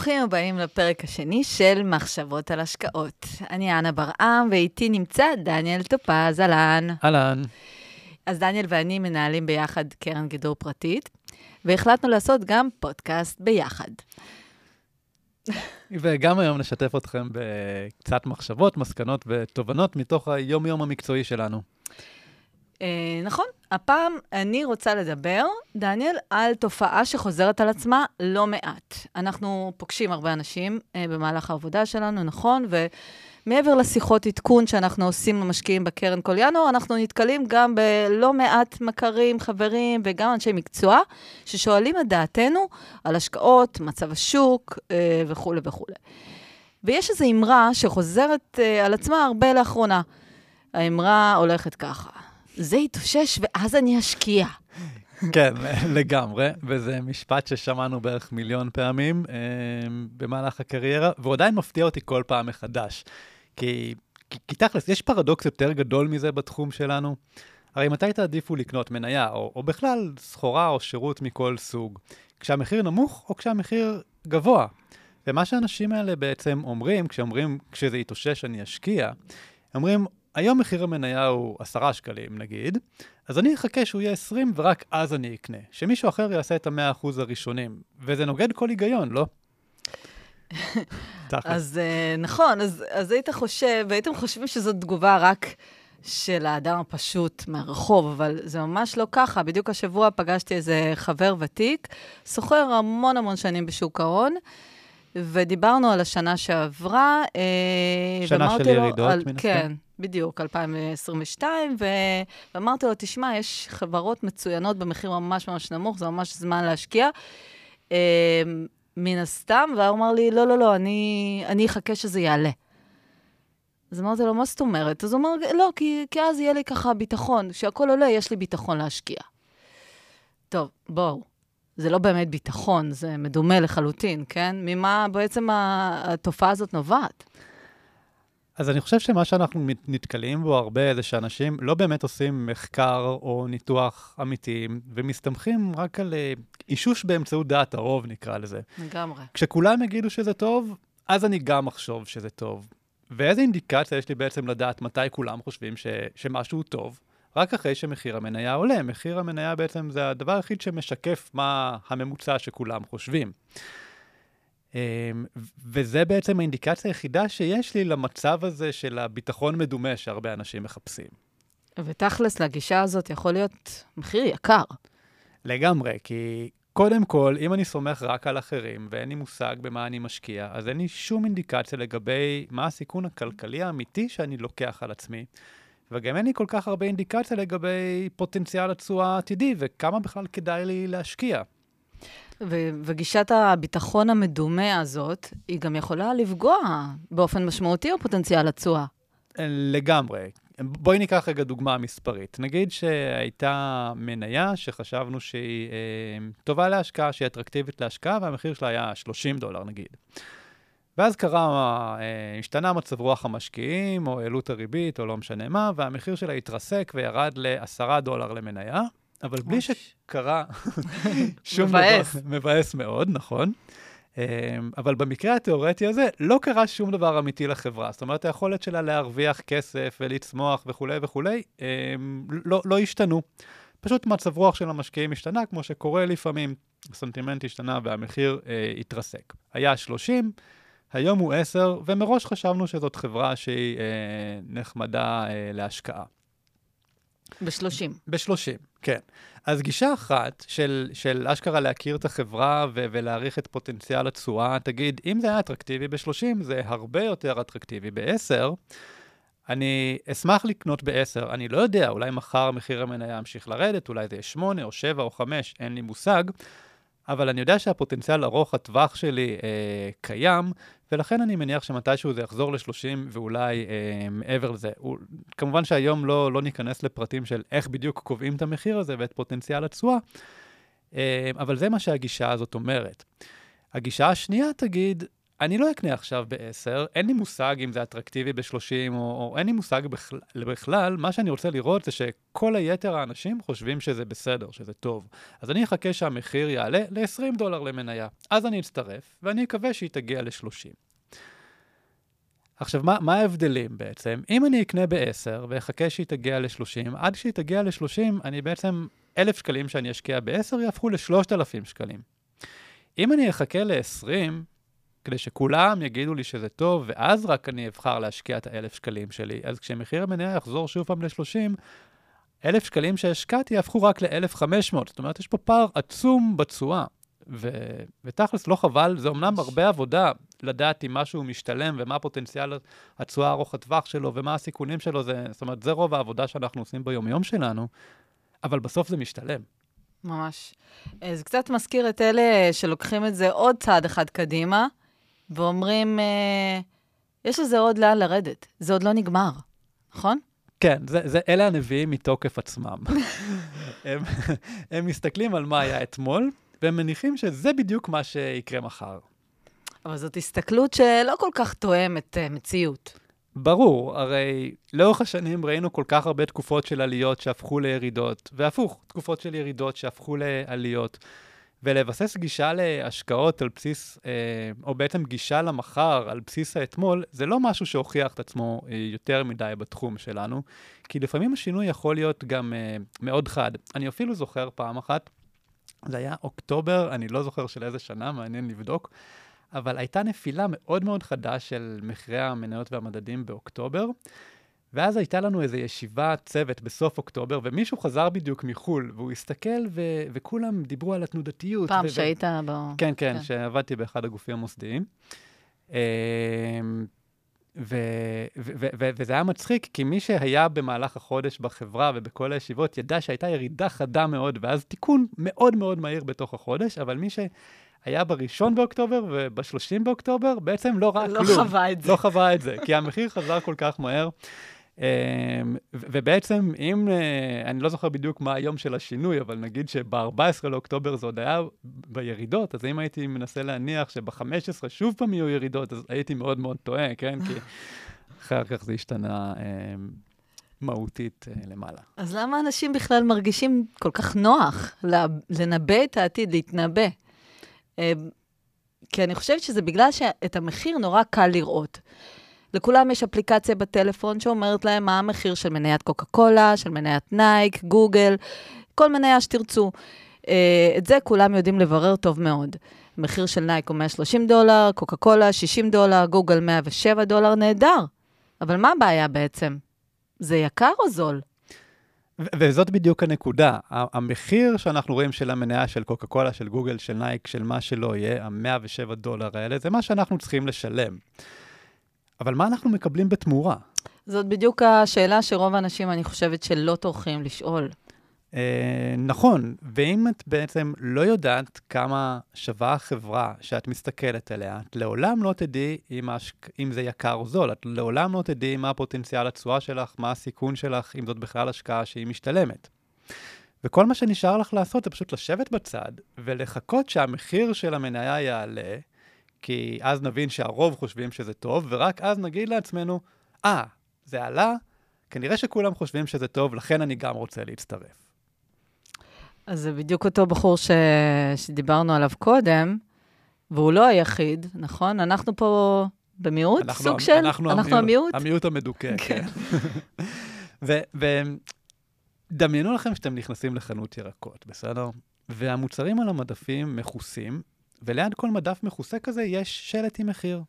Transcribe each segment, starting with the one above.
ברוכים הבאים לפרק השני של מחשבות על השקעות. אני אנה ברעם, ואיתי נמצא דניאל טופז, אהלן. אהלן. אז דניאל ואני מנהלים ביחד קרן גידור פרטית, והחלטנו לעשות גם פודקאסט ביחד. וגם היום נשתף אתכם בקצת מחשבות, מסקנות ותובנות מתוך היום-יום המקצועי שלנו. אה, נכון, הפעם אני רוצה לדבר, דניאל, על תופעה שחוזרת על עצמה לא מעט. אנחנו פוגשים הרבה אנשים אה, במהלך העבודה שלנו, נכון? ומעבר לשיחות עדכון שאנחנו עושים למשקיעים בקרן כל ינואר, אנחנו נתקלים גם בלא מעט מכרים, חברים וגם אנשי מקצוע, ששואלים את דעתנו על השקעות, מצב השוק אה, וכולי וכולי. ויש איזו אמרה שחוזרת אה, על עצמה הרבה לאחרונה. האמרה הולכת ככה. זה יתאושש ואז אני אשקיע. כן, לגמרי, וזה משפט ששמענו בערך מיליון פעמים אה, במהלך הקריירה, והוא עדיין מפתיע אותי כל פעם מחדש. כי, כי, כי תכלס, יש פרדוקס יותר גדול מזה בתחום שלנו. הרי מתי תעדיפו לקנות מניה, או, או בכלל סחורה או שירות מכל סוג? כשהמחיר נמוך או כשהמחיר גבוה? ומה שהאנשים האלה בעצם אומרים, כשאומרים, כשזה יתאושש אני אשקיע, אומרים, היום מחיר המניה הוא 10 שקלים נגיד, אז אני אחכה שהוא יהיה 20 ורק אז אני אקנה. שמישהו אחר יעשה את ה-100% הראשונים. וזה נוגד כל היגיון, לא? אז uh, נכון, אז, אז היית חושב, והייתם חושבים שזו תגובה רק של האדם הפשוט מהרחוב, אבל זה ממש לא ככה. בדיוק השבוע פגשתי איזה חבר ותיק, סוחר המון המון שנים בשוק ההון, ודיברנו על השנה שעברה. אה, שנה של ירידות, מן הסתם. כן. בדיוק, 2022, ואמרתי לו, תשמע, יש חברות מצוינות במחיר ממש ממש נמוך, זה ממש זמן להשקיע. אמ, מן הסתם, והוא אמר לי, לא, לא, לא, אני, אני אחכה שזה יעלה. אז אמרתי לו, מה זאת אומרת? אז הוא אמר, לא, כי, כי אז יהיה לי ככה ביטחון, כשהכול עולה, יש לי ביטחון להשקיע. טוב, בואו, זה לא באמת ביטחון, זה מדומה לחלוטין, כן? ממה בעצם התופעה הזאת נובעת? אז אני חושב שמה שאנחנו נתקלים בו הרבה זה שאנשים לא באמת עושים מחקר או ניתוח אמיתיים, ומסתמכים רק על אה, אישוש באמצעות דעת הרוב, נקרא לזה. לגמרי. כשכולם יגידו שזה טוב, אז אני גם אחשוב שזה טוב. ואיזה אינדיקציה יש לי בעצם לדעת מתי כולם חושבים ש, שמשהו טוב? רק אחרי שמחיר המניה עולה. מחיר המניה בעצם זה הדבר היחיד שמשקף מה הממוצע שכולם חושבים. אמ, וזה בעצם האינדיקציה היחידה שיש לי למצב הזה של הביטחון מדומה שהרבה אנשים מחפשים. ותכלס, לגישה הזאת יכול להיות מחיר יקר. לגמרי, כי קודם כל, אם אני סומך רק על אחרים ואין לי מושג במה אני משקיע, אז אין לי שום אינדיקציה לגבי מה הסיכון הכלכלי האמיתי שאני לוקח על עצמי. וגם אין לי כל כך הרבה אינדיקציה לגבי פוטנציאל התשואה העתידי וכמה בכלל כדאי לי להשקיע. וגישת הביטחון המדומה הזאת, היא גם יכולה לפגוע באופן משמעותי בפוטנציאל התשואה. לגמרי. בואי ניקח רגע דוגמה מספרית. נגיד שהייתה מניה שחשבנו שהיא אה, טובה להשקעה, שהיא אטרקטיבית להשקעה, והמחיר שלה היה 30 דולר נגיד. ואז קרה, אה, השתנה מצב רוח המשקיעים, או העלו את הריבית, או לא משנה מה, והמחיר שלה התרסק וירד ל-10 דולר למניה. אבל בלי שקרה שום דבר, מבאס מאוד, נכון. אמ, אבל במקרה התיאורטי הזה, לא קרה שום דבר אמיתי לחברה. זאת אומרת, היכולת שלה להרוויח כסף ולצמוח וכולי וכולי, אמ, לא, לא השתנו. פשוט מצב רוח של המשקיעים השתנה, כמו שקורה לפעמים, הסנטימנט השתנה והמחיר אה, התרסק. היה 30, היום הוא 10, ומראש חשבנו שזאת חברה שהיא אה, נחמדה אה, להשקעה. ב-30. ב-30, כן. אז גישה אחת של, של אשכרה להכיר את החברה ו- ולהעריך את פוטנציאל התשואה, תגיד, אם זה היה אטרקטיבי ב-30, זה הרבה יותר אטרקטיבי ב-10. אני אשמח לקנות ב-10, אני לא יודע, אולי מחר מחיר המניה ימשיך לרדת, אולי זה יהיה 8 או 7 או 5, אין לי מושג. אבל אני יודע שהפוטנציאל ארוך הטווח שלי אה, קיים, ולכן אני מניח שמתישהו זה יחזור ל-30 ואולי אה, מעבר לזה. הוא, כמובן שהיום לא, לא ניכנס לפרטים של איך בדיוק קובעים את המחיר הזה ואת פוטנציאל התשואה, אה, אבל זה מה שהגישה הזאת אומרת. הגישה השנייה תגיד, אני לא אקנה עכשיו ב-10, אין לי מושג אם זה אטרקטיבי ב-30, או, או אין לי מושג בכלל, בכלל, מה שאני רוצה לראות זה שכל היתר האנשים חושבים שזה בסדר, שזה טוב. אז אני אחכה שהמחיר יעלה ל-20 דולר למניה. אז אני אצטרף, ואני אקווה שהיא תגיע ל-30. עכשיו, מה, מה ההבדלים בעצם? אם אני אקנה ב-10 ואחכה שהיא תגיע ל-30, עד שהיא תגיע ל-30, אני בעצם, 1,000 שקלים שאני אשקיע ב-10 יהפכו ל-3,000 שקלים. אם אני אחכה ל-20, כדי שכולם יגידו לי שזה טוב, ואז רק אני אבחר להשקיע את ה-1,000 שקלים שלי, אז כשמחיר המניה יחזור שוב פעם ל-30, 1,000 שקלים שהשקעתי יהפכו רק ל-1,500. זאת אומרת, יש פה פער עצום בתשואה. ו- ותכלס, לא חבל, זה אמנם הרבה עבודה לדעת אם משהו משתלם ומה פוטנציאל התשואה ארוך הטווח שלו ומה הסיכונים שלו, זה, זאת אומרת, זה רוב העבודה שאנחנו עושים ביומיום שלנו, אבל בסוף זה משתלם. ממש. אה, זה קצת מזכיר את אלה שלוקחים את זה עוד צעד אחד קדימה, ואומרים, אה, יש לזה עוד לאן לרדת, זה עוד לא נגמר, נכון? כן, זה, זה, אלה הנביאים מתוקף עצמם. הם, הם מסתכלים על מה היה אתמול, והם מניחים שזה בדיוק מה שיקרה מחר. אבל זאת הסתכלות שלא כל כך תואמת uh, מציאות. ברור, הרי לאורך השנים ראינו כל כך הרבה תקופות של עליות שהפכו לירידות, והפוך, תקופות של ירידות שהפכו לעליות. ולבסס גישה להשקעות על בסיס, אה, או בעצם גישה למחר על בסיס האתמול, זה לא משהו שהוכיח את עצמו אה, יותר מדי בתחום שלנו, כי לפעמים השינוי יכול להיות גם אה, מאוד חד. אני אפילו זוכר פעם אחת, זה היה אוקטובר, אני לא זוכר של איזה שנה, מעניין לבדוק, אבל הייתה נפילה מאוד מאוד חדה של מחירי המניות והמדדים באוקטובר. ואז הייתה לנו איזו ישיבת צוות בסוף אוקטובר, ומישהו חזר בדיוק מחו"ל, והוא הסתכל, ו- וכולם דיברו על התנודתיות. פעם ו- שהיית ב... כן, כן, כן, שעבדתי באחד הגופים המוסדיים. אמ, ו- ו- ו- וזה היה מצחיק, כי מי שהיה במהלך החודש בחברה ובכל הישיבות, ידע שהייתה ירידה חדה מאוד, ואז תיקון מאוד מאוד מהיר בתוך החודש, אבל מי שהיה בראשון באוקטובר ובשלושים באוקטובר, בעצם לא ראה לא כלום. לא חווה את זה. לא חווה את זה, כי המחיר חזר כל כך מהר. אמ, ובעצם, אם, אה, אני לא זוכר בדיוק מה היום של השינוי, אבל נגיד שב-14 לאוקטובר זה עוד היה בירידות, אז אם הייתי מנסה להניח שב-15 שוב פעם יהיו ירידות, אז הייתי מאוד מאוד טועה, כן? כי אחר כך זה השתנה אמ, מהותית אה, למעלה. אז למה אנשים בכלל מרגישים כל כך נוח לנבא את העתיד, להתנבא? אמ, כי אני חושבת שזה בגלל שאת המחיר נורא קל לראות. לכולם יש אפליקציה בטלפון שאומרת להם מה המחיר של מניית קוקה קולה, של מניית נייק, גוגל, כל מניה שתרצו. אה, את זה כולם יודעים לברר טוב מאוד. המחיר של נייק הוא 130 דולר, קוקה קולה 60 דולר, גוגל 107 דולר, נהדר. אבל מה הבעיה בעצם? זה יקר או זול? וזאת בדיוק הנקודה. המחיר שאנחנו רואים של המניה של קוקה קולה, של גוגל, של נייק, של מה שלא יהיה, ה-107 דולר האלה, זה מה שאנחנו צריכים לשלם. אבל מה אנחנו מקבלים בתמורה? זאת בדיוק השאלה שרוב האנשים, אני חושבת, שלא טורחים לשאול. אה, נכון, ואם את בעצם לא יודעת כמה שווה החברה שאת מסתכלת עליה, את לעולם לא תדעי אם, השק... אם זה יקר או זול, את לעולם לא תדעי מה הפוטנציאל התשואה שלך, מה הסיכון שלך, אם זאת בכלל השקעה שהיא משתלמת. וכל מה שנשאר לך לעשות זה פשוט לשבת בצד ולחכות שהמחיר של המניה יעלה, כי אז נבין שהרוב חושבים שזה טוב, ורק אז נגיד לעצמנו, אה, ah, זה עלה, כנראה שכולם חושבים שזה טוב, לכן אני גם רוצה להצטרף. אז זה בדיוק אותו בחור ש... שדיברנו עליו קודם, והוא לא היחיד, נכון? אנחנו פה במיעוט, אנחנו, סוג של... אנחנו, אנחנו המיעוט? המיעוט המדוכא, כן. ודמיינו לכם שאתם נכנסים לחנות ירקות, בסדר? והמוצרים על המדפים מכוסים, וליד כל מדף מכוסה כזה יש שלט עם מחיר.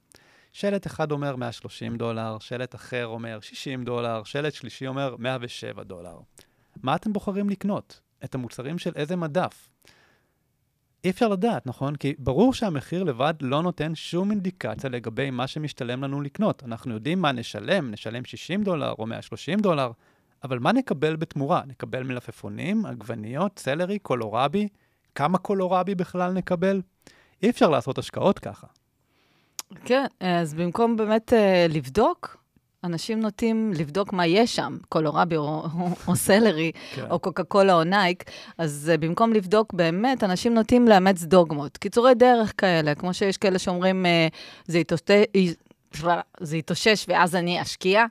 שלט אחד אומר 130 דולר, שלט אחר אומר 60 דולר, שלט שלישי אומר 107 דולר. מה אתם בוחרים לקנות? את המוצרים של איזה מדף? אי אפשר לדעת, נכון? כי ברור שהמחיר לבד לא נותן שום אינדיקציה לגבי מה שמשתלם לנו לקנות. אנחנו יודעים מה נשלם, נשלם 60 דולר או 130 דולר, אבל מה נקבל בתמורה? נקבל מלפפונים, עגבניות, סלרי, קולורבי? כמה קולורבי בכלל נקבל? אי אפשר לעשות השקעות ככה. כן, אז במקום באמת uh, לבדוק, אנשים נוטים לבדוק מה יש שם, קולורבי או, או סלרי, כן. או קוקה קולה או נייק, אז uh, במקום לבדוק באמת, אנשים נוטים לאמץ דוגמות. קיצורי דרך כאלה, כמו שיש כאלה שאומרים, uh, זה, יתושט... זה יתאושש ואז אני אשקיע.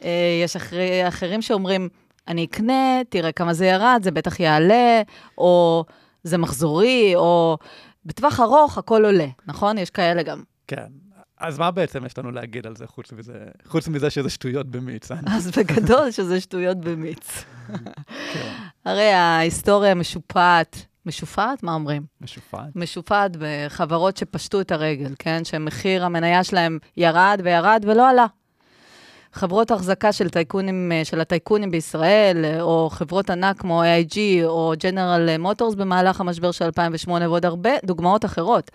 Uh, יש אחרי, אחרים שאומרים, אני אקנה, תראה כמה זה ירד, זה בטח יעלה, או זה מחזורי, או בטווח ארוך הכל עולה, נכון? יש כאלה גם. כן. אז מה בעצם יש לנו להגיד על זה, חוץ מזה, חוץ מזה שזה שטויות במיץ? אה? אז בגדול שזה שטויות במיץ. כן, הרי ההיסטוריה משופעת, משופעת? מה אומרים? משופעת. משופעת בחברות שפשטו את הרגל, כן? שמחיר המניה שלהם ירד וירד ולא עלה. חברות החזקה של טייקונים, של הטייקונים בישראל, או חברות ענק כמו AIG או ג'נרל מוטורס במהלך המשבר של 2008 ועוד הרבה דוגמאות אחרות.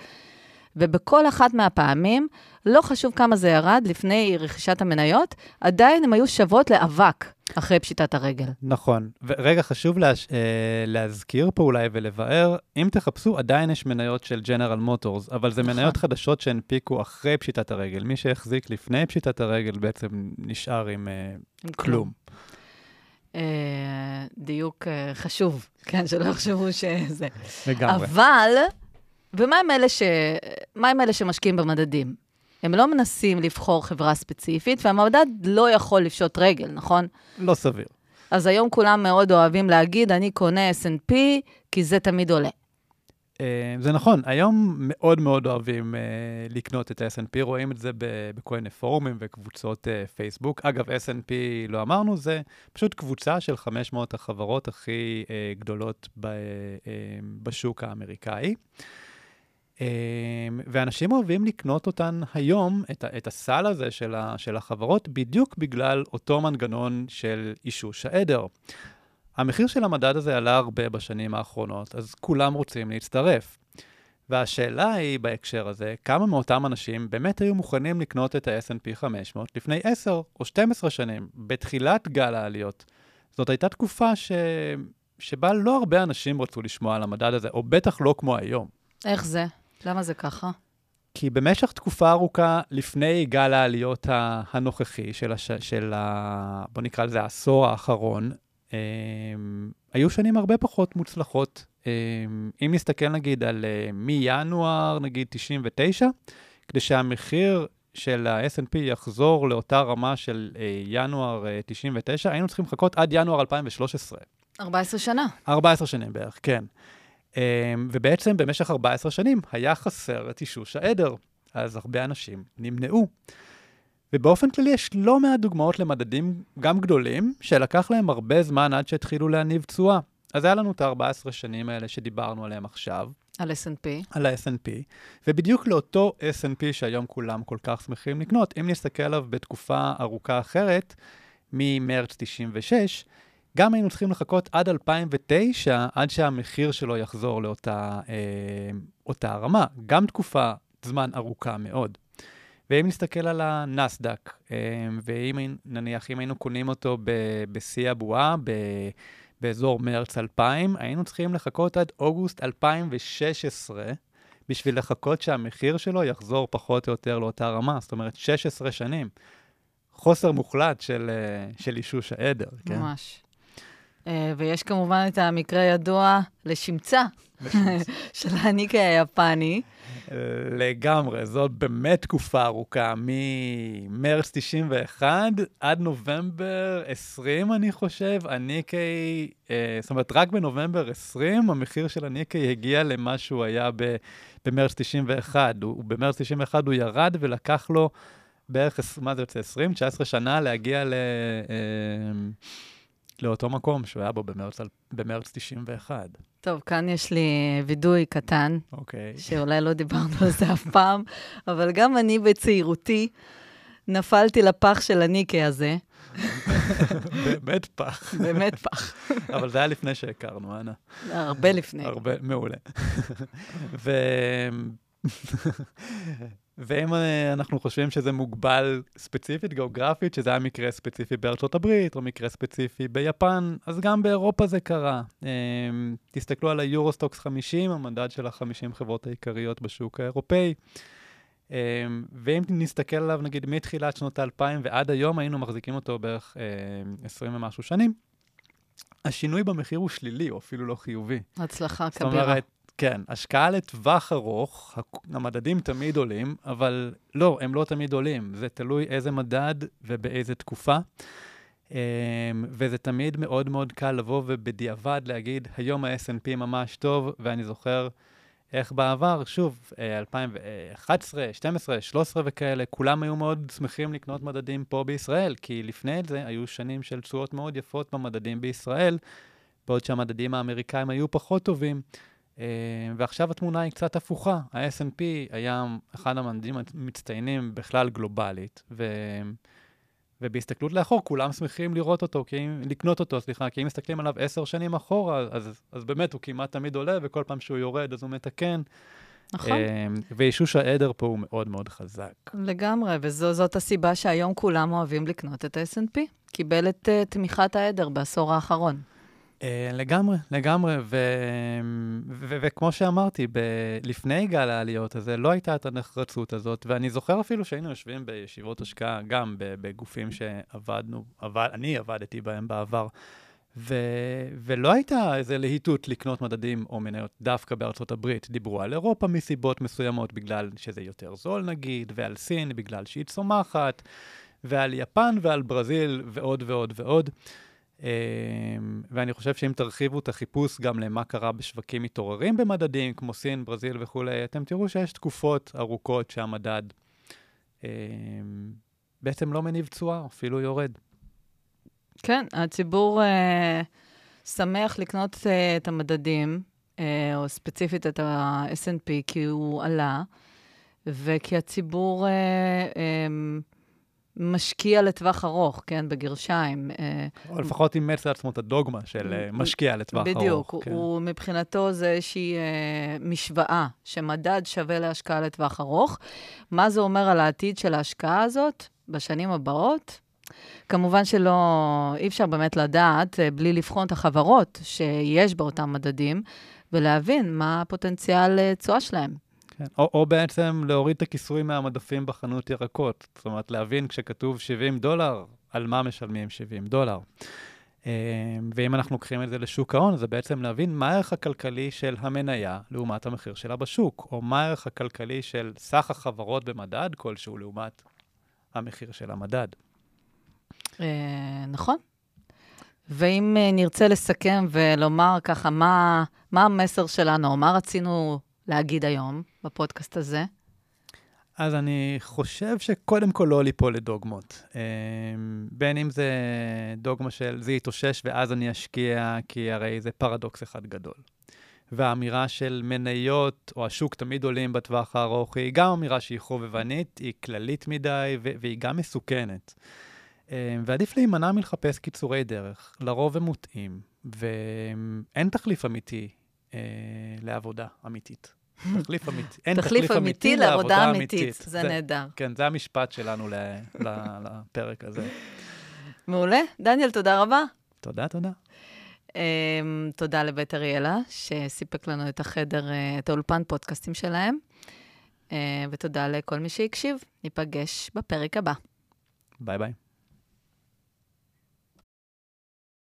ובכל אחת מהפעמים, לא חשוב כמה זה ירד לפני רכישת המניות, עדיין הן היו שוות לאבק אחרי פשיטת הרגל. נכון. ורגע, חשוב להש... אה, להזכיר פה אולי ולבאר, אם תחפשו, עדיין יש מניות של ג'נרל מוטורס, אבל זה נכון. מניות חדשות שהנפיקו אחרי פשיטת הרגל. מי שהחזיק לפני פשיטת הרגל בעצם נשאר עם, אה, עם כלום. אה, דיוק חשוב, כן, שלא יחשבו שזה. לגמרי. אבל, ומה עם אלה, ש... עם אלה שמשקיעים במדדים? הם לא מנסים לבחור חברה ספציפית, והמדד לא יכול לפשוט רגל, נכון? לא סביר. אז היום כולם מאוד אוהבים להגיד, אני קונה S&P, כי זה תמיד עולה. אה, זה נכון, היום מאוד מאוד אוהבים אה, לקנות את ה-S&P, רואים את זה בכל מיני פורומים וקבוצות אה, פייסבוק. אגב, S&P, לא אמרנו, זה פשוט קבוצה של 500 החברות הכי גדולות בשוק האמריקאי. אה, ואנשים אוהבים לקנות אותן היום, את, את הסל הזה של, ה- של החברות, בדיוק בגלל אותו מנגנון של אישוש העדר. המחיר של המדד הזה עלה הרבה בשנים האחרונות, אז כולם רוצים להצטרף. והשאלה היא בהקשר הזה, כמה מאותם אנשים באמת היו מוכנים לקנות את ה-S&P 500 לפני 10 או 12 שנים, בתחילת גל העליות. זאת הייתה תקופה ש... שבה לא הרבה אנשים רצו לשמוע על המדד הזה, או בטח לא כמו היום. איך זה? למה זה ככה? כי במשך תקופה ארוכה לפני גל העליות הנוכחי של, הש... של ה... בוא נקרא לזה העשור האחרון, אה, היו שנים הרבה פחות מוצלחות. אה, אם נסתכל נגיד על אה, מינואר, נגיד 99, כדי שהמחיר של ה-S&P יחזור לאותה רמה של אה, ינואר אה, 99, היינו צריכים לחכות עד ינואר 2013. 14 שנה. 14 שנים בערך, כן. Um, ובעצם במשך 14 שנים היה חסר את אישוש העדר, אז הרבה אנשים נמנעו. ובאופן כללי יש לא מעט דוגמאות למדדים גם גדולים, שלקח להם הרבה זמן עד שהתחילו להניב תשואה. אז היה לנו את ה-14 שנים האלה שדיברנו עליהם עכשיו, על S&P. על ה-S&P, ובדיוק לאותו S&P שהיום כולם כל כך שמחים לקנות, אם נסתכל עליו בתקופה ארוכה אחרת, ממרץ 96, גם היינו צריכים לחכות עד 2009, עד שהמחיר שלו יחזור לאותה אה, אותה רמה. גם תקופה זמן ארוכה מאוד. ואם נסתכל על הנסדק, אה, ואם נניח, אם היינו קונים אותו בשיא הבועה, ב- באזור מרץ 2000, היינו צריכים לחכות עד אוגוסט 2016 בשביל לחכות שהמחיר שלו יחזור פחות או יותר לאותה רמה, זאת אומרת 16 שנים. חוסר מוחלט של, אה, של אישוש העדר, כן? ממש. אה, ויש כמובן את המקרה הידוע לשמצה של הניקי היפני. לגמרי, זאת באמת תקופה ארוכה, ממרץ 91 עד נובמבר 20, אני חושב, הניקי, אה, זאת אומרת, רק בנובמבר 20 המחיר של הניקי הגיע למה שהוא היה במרץ 91. הוא, במרץ 91 הוא ירד ולקח לו בערך, מה זה יוצא, 20, 19 שנה להגיע ל... לאותו מקום שהוא היה בו במרץ, במרץ 91. טוב, כאן יש לי וידוי קטן, אוקיי. שאולי לא דיברנו על זה אף פעם, אבל גם אני בצעירותי נפלתי לפח של הניקי הזה. באמת פח. באמת פח. אבל זה היה לפני שהכרנו, אנה. הרבה לפני. הרבה, מעולה. ו... ואם אה, אנחנו חושבים שזה מוגבל ספציפית, גיאוגרפית, שזה היה מקרה ספציפי בארצות הברית, או מקרה ספציפי ביפן, אז גם באירופה זה קרה. אה, תסתכלו על היורוסטוקס 50, המדד של ה-50 חברות העיקריות בשוק האירופאי. ואם נסתכל עליו, נגיד, מתחילת שנות האלפיים ועד היום, היינו מחזיקים אותו בערך 20 ומשהו שנים. השינוי במחיר הוא שלילי, או אפילו לא חיובי. הצלחה כבירה. זאת אומרת, כן, השקעה לטווח ארוך, המדדים תמיד עולים, אבל לא, הם לא תמיד עולים. זה תלוי איזה מדד ובאיזה תקופה. וזה תמיד מאוד מאוד קל לבוא ובדיעבד להגיד, היום ה-S&P ממש טוב, ואני זוכר איך בעבר, שוב, 2011, 2012, 2013 וכאלה, כולם היו מאוד שמחים לקנות מדדים פה בישראל, כי לפני זה היו שנים של תשואות מאוד יפות במדדים בישראל, בעוד שהמדדים האמריקאים היו פחות טובים. אה, ועכשיו התמונה היא קצת הפוכה. ה-S&P היה אחד המדדים המצטיינים בכלל גלובלית, ו... ובהסתכלות לאחור, כולם שמחים לראות אותו, כי אם, לקנות אותו, סליחה, כי אם מסתכלים עליו עשר שנים אחורה, אז, אז באמת הוא כמעט תמיד עולה, וכל פעם שהוא יורד אז הוא מתקן. נכון. אמ, ואישוש העדר פה הוא מאוד מאוד חזק. לגמרי, וזאת הסיבה שהיום כולם אוהבים לקנות את ה-S&P. קיבל את uh, תמיכת העדר בעשור האחרון. Uh, לגמרי, לגמרי, וכמו שאמרתי, ב- לפני גל העליות הזה לא הייתה את הנחרצות הזאת, ואני זוכר אפילו שהיינו יושבים בישיבות השקעה, גם בגופים שעבדנו, עבד, אני עבדתי בהם בעבר, ו- ולא הייתה איזו להיטות לקנות מדדים או מניות דווקא בארצות הברית. דיברו על אירופה מסיבות מסוימות, בגלל שזה יותר זול נגיד, ועל סין בגלל שהיא צומחת, ועל יפן ועל ברזיל ועוד ועוד ועוד. אמ, ואני חושב שאם תרחיבו את החיפוש גם למה קרה בשווקים מתעוררים במדדים, כמו סין, ברזיל וכולי, אתם תראו שיש תקופות ארוכות שהמדד אמ, בעצם לא מניב תשואה, אפילו יורד. כן, הציבור אה, שמח לקנות אה, את המדדים, אה, או ספציפית את ה-S&P, כי הוא עלה, וכי הציבור... אה, אה, משקיע לטווח ארוך, כן, בגרשיים. אה, או לפחות אימץ לעצמו את הדוגמה של אה, משקיע לטווח בדיוק, ארוך. בדיוק, כן. הוא מבחינתו זה איזושהי אה, משוואה, שמדד שווה להשקעה לטווח ארוך. מה זה אומר על העתיד של ההשקעה הזאת בשנים הבאות? כמובן שלא, אי אפשר באמת לדעת בלי לבחון את החברות שיש באותם מדדים, ולהבין מה הפוטנציאל תשואה שלהם. כן. או, או בעצם להוריד את הכיסוי מהמדפים בחנות ירקות. זאת אומרת, להבין כשכתוב 70 דולר, על מה משלמים 70 דולר. אמ, ואם אנחנו לוקחים את זה לשוק ההון, זה בעצם להבין מה הערך הכלכלי של המניה לעומת המחיר שלה בשוק, או מה הערך הכלכלי של סך החברות במדד כלשהו לעומת המחיר של המדד. אה, נכון. ואם אה, נרצה לסכם ולומר ככה, מה, מה המסר שלנו, או מה רצינו להגיד היום בפודקאסט הזה? אז אני חושב שקודם כל לא ליפול לדוגמות. אמ, בין אם זה דוגמה של זה יתאושש ואז אני אשקיע, כי הרי זה פרדוקס אחד גדול. והאמירה של מניות, או השוק תמיד עולים בטווח הארוך, היא גם אמירה שהיא חובבנית, היא כללית מדי, והיא גם מסוכנת. אמ, ועדיף להימנע מלחפש קיצורי דרך, לרוב הם מוטעים, ואין תחליף אמיתי אה, לעבודה אמיתית. תחליף אמיתי. אין תחליף אמיתי לעבודה אמיתית. זה נהדר. כן, זה המשפט שלנו לפרק הזה. מעולה. דניאל, תודה רבה. תודה, תודה. Um, תודה לבית אריאלה, שסיפק לנו את החדר, uh, את האולפן פודקאסטים שלהם. Uh, ותודה לכל מי שהקשיב. ניפגש בפרק הבא. ביי ביי.